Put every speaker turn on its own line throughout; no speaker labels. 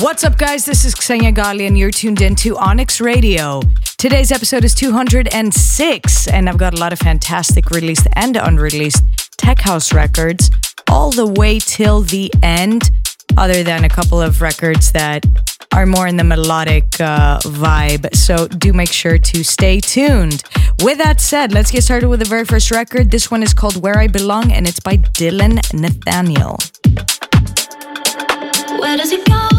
What's up, guys? This is Xenia Ghali, and you're tuned in to Onyx Radio. Today's episode is 206, and I've got a lot of fantastic released and unreleased tech house records all the way till the end, other than a couple of records that are more in the melodic uh, vibe. So do make sure to stay tuned. With that said, let's get started with the very first record. This one is called Where I Belong, and it's by Dylan Nathaniel.
Where does it go?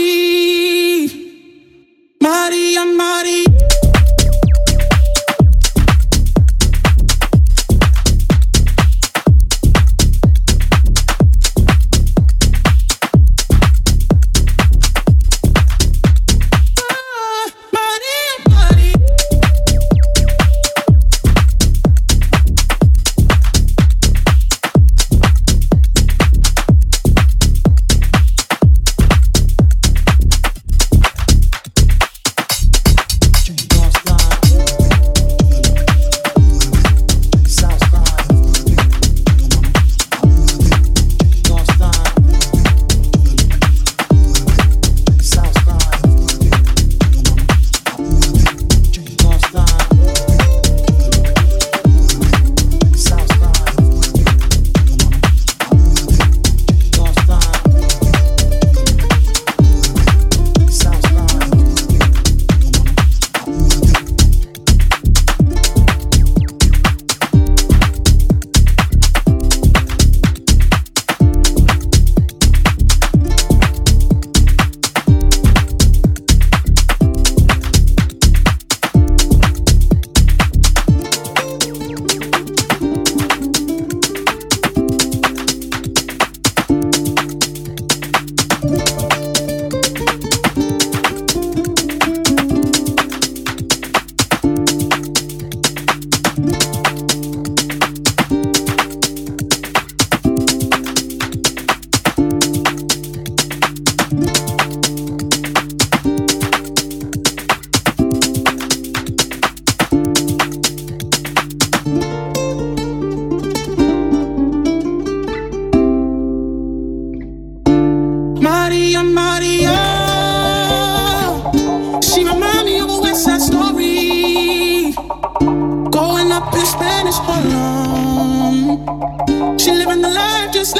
mim.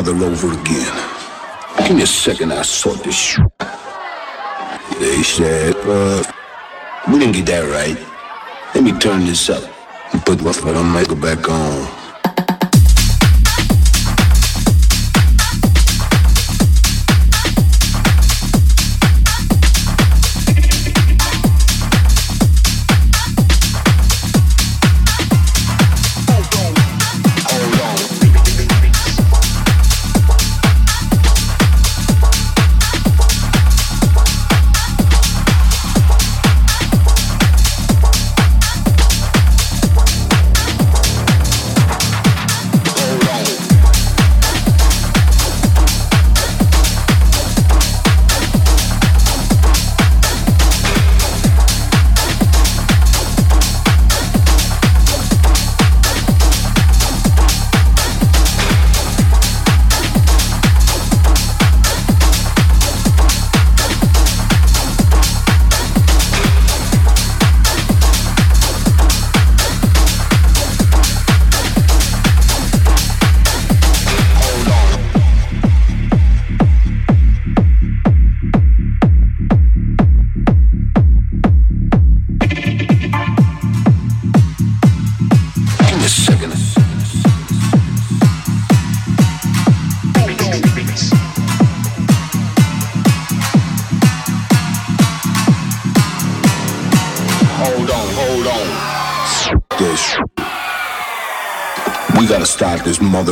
mother over again. Give me a second, I sort this shit. They said, uh, we didn't get that right. Let me turn this up and put my foot on my go back on.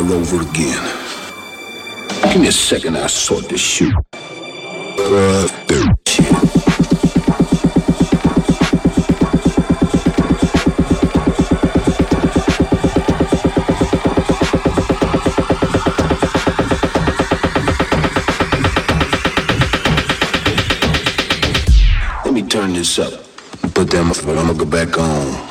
Mother over again. Give me a second, I sort this shit. Uh, Let me turn this up. Put that foot, I'm gonna go back on.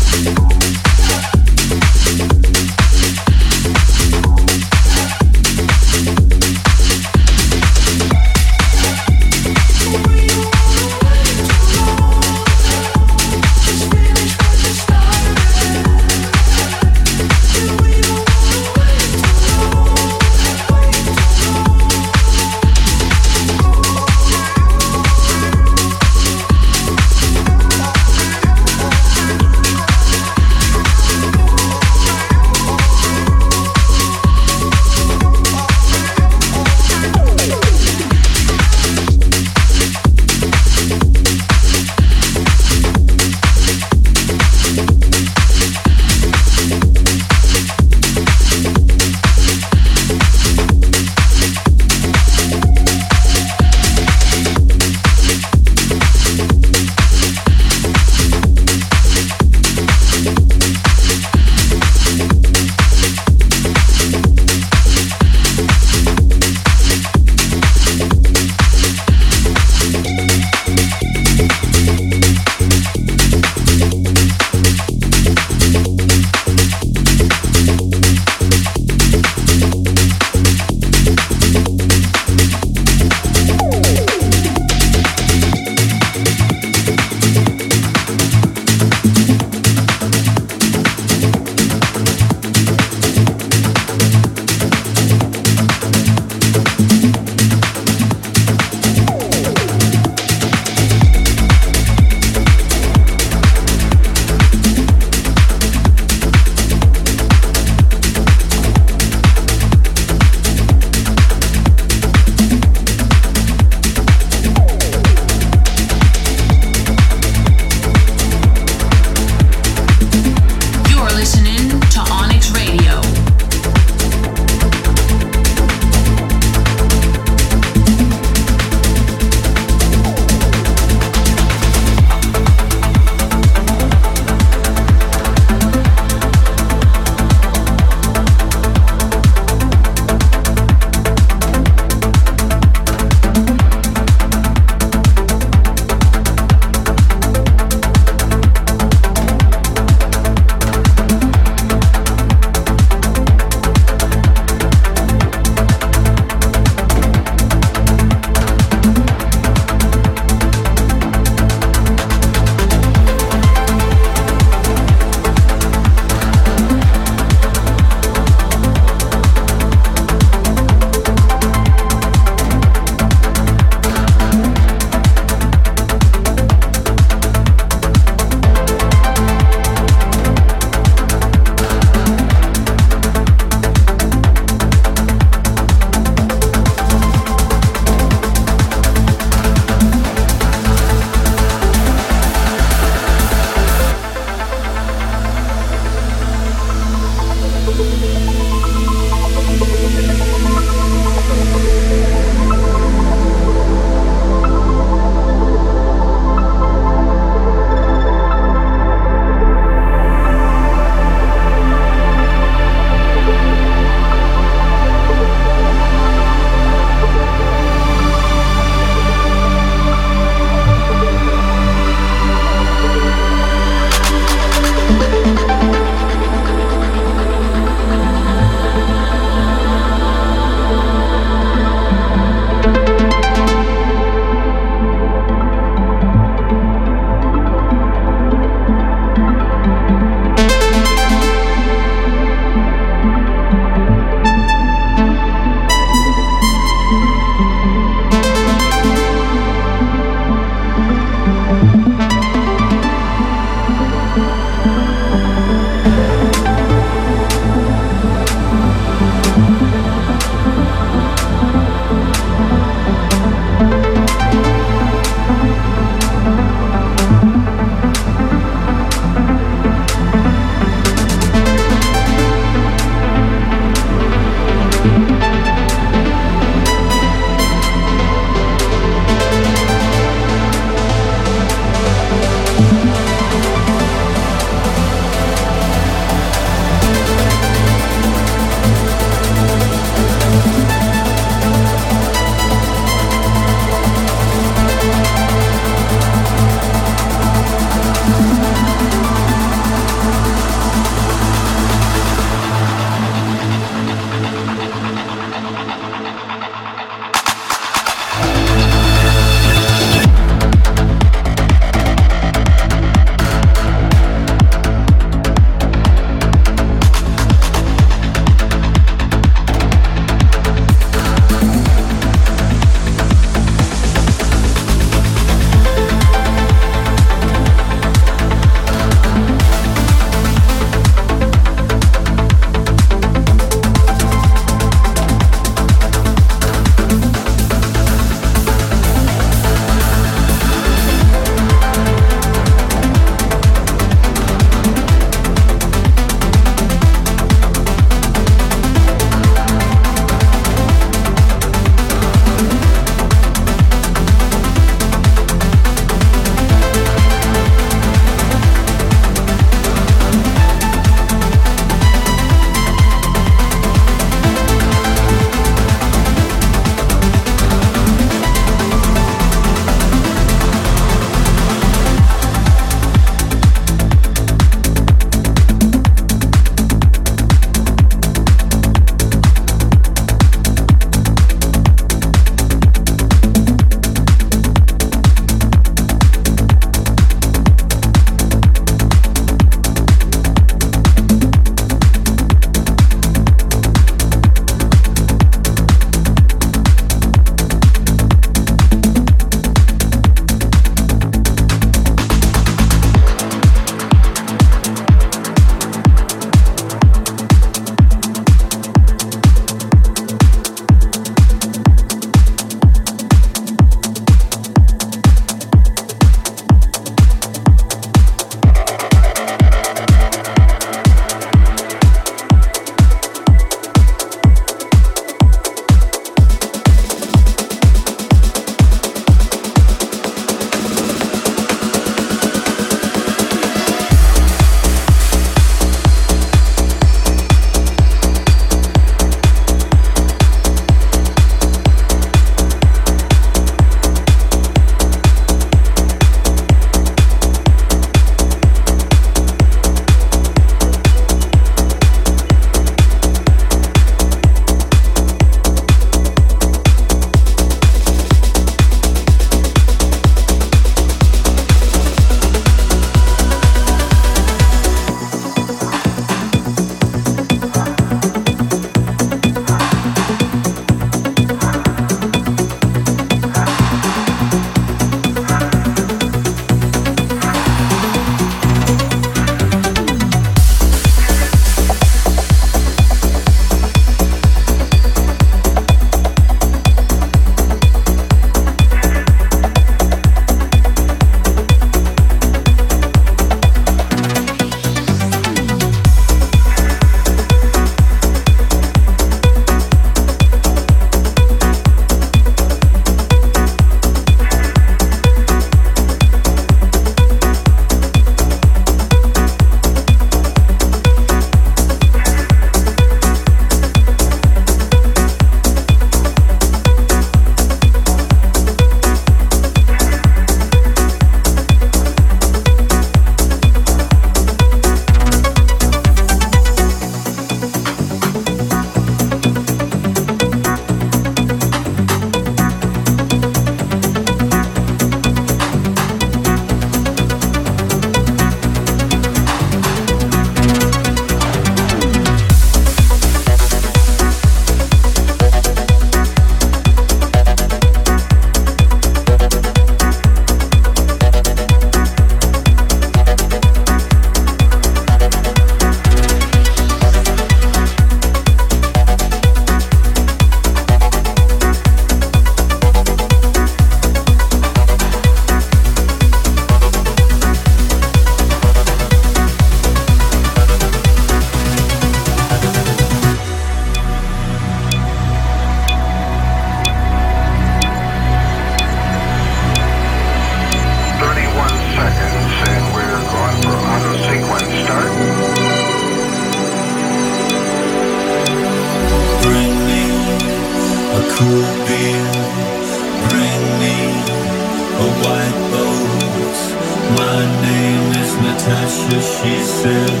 myself.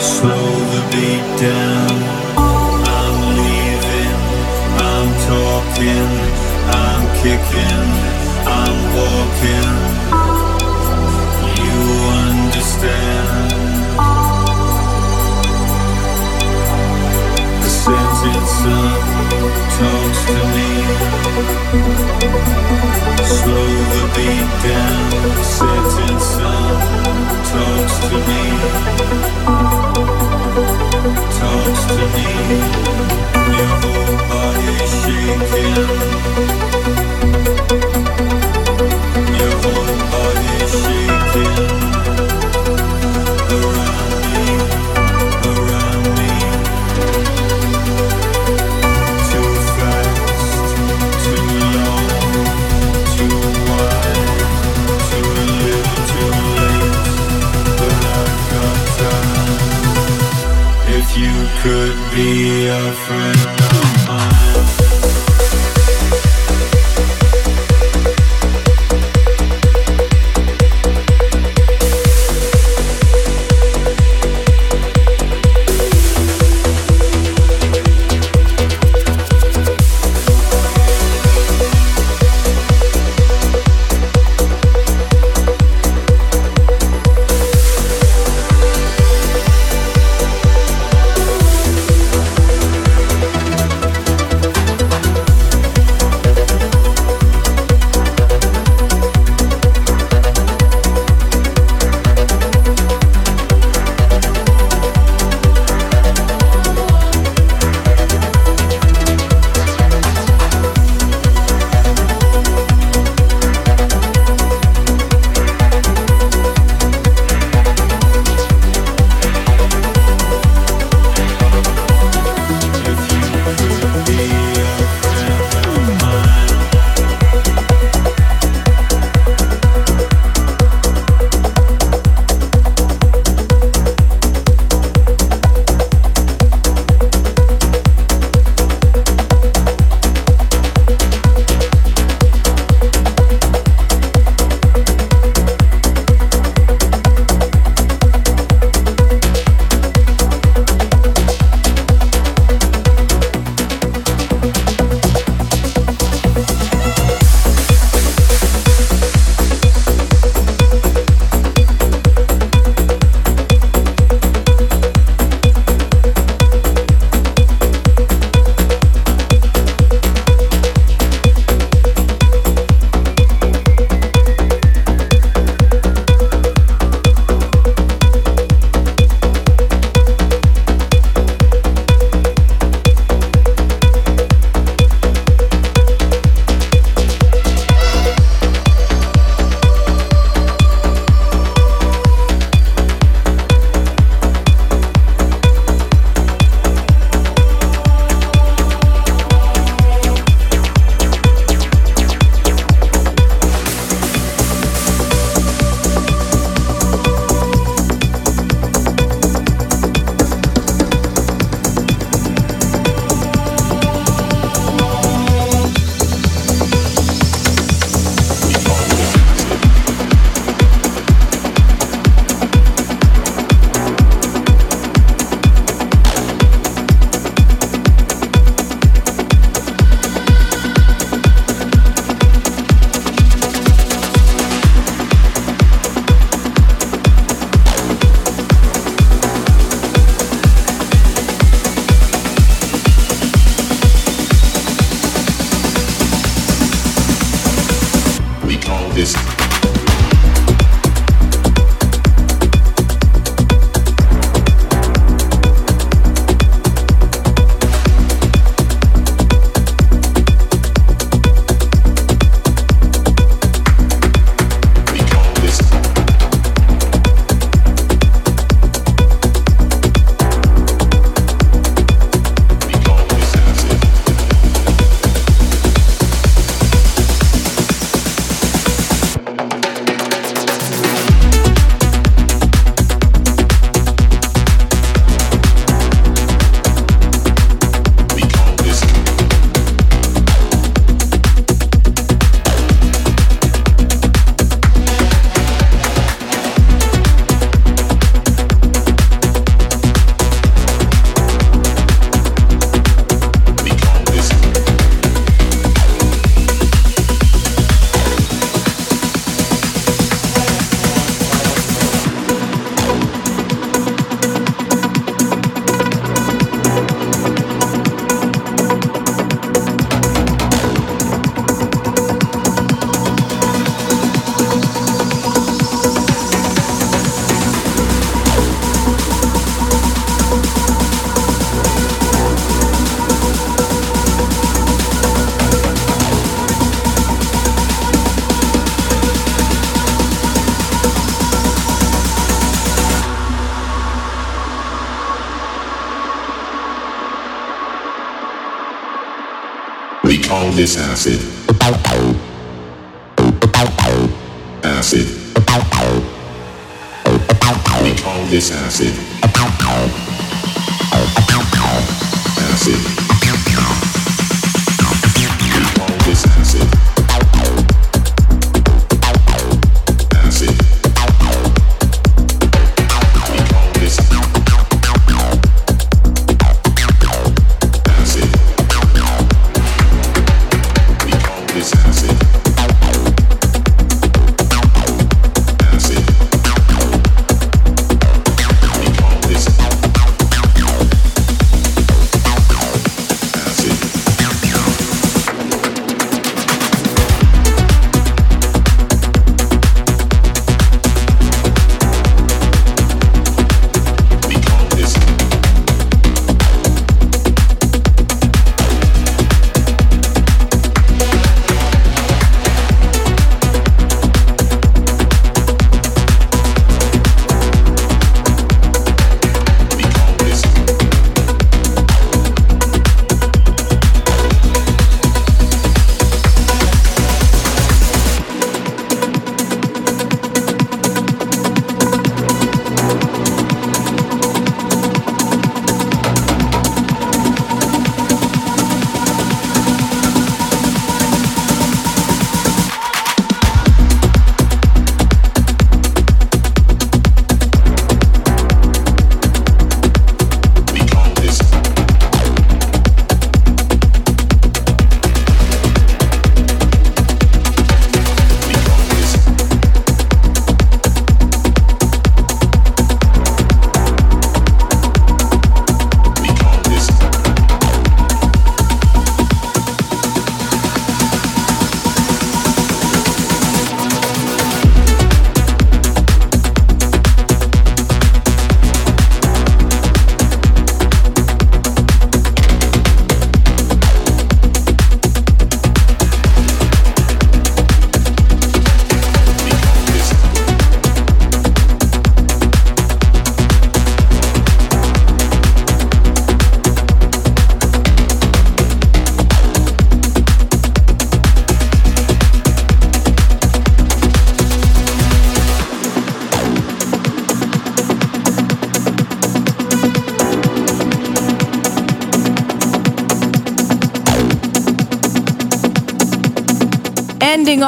Slow the beat down. I'm leaving. I'm talking. I'm kicking. I'm walking. You understand. The setting sun talks to me. Slow the beat down. Setting Talks to me, your whole body shaking. be a friend. This acid.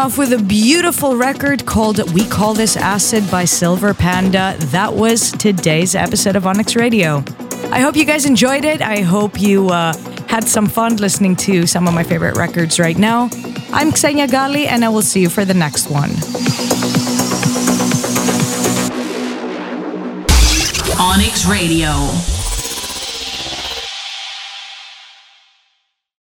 Off with a beautiful record called We Call This Acid by Silver Panda. That was today's episode of Onyx Radio. I hope you guys enjoyed it. I hope you uh, had some fun listening to some of my favorite records right now. I'm Xenia Ghali, and I will see you for the next one.
Onyx Radio.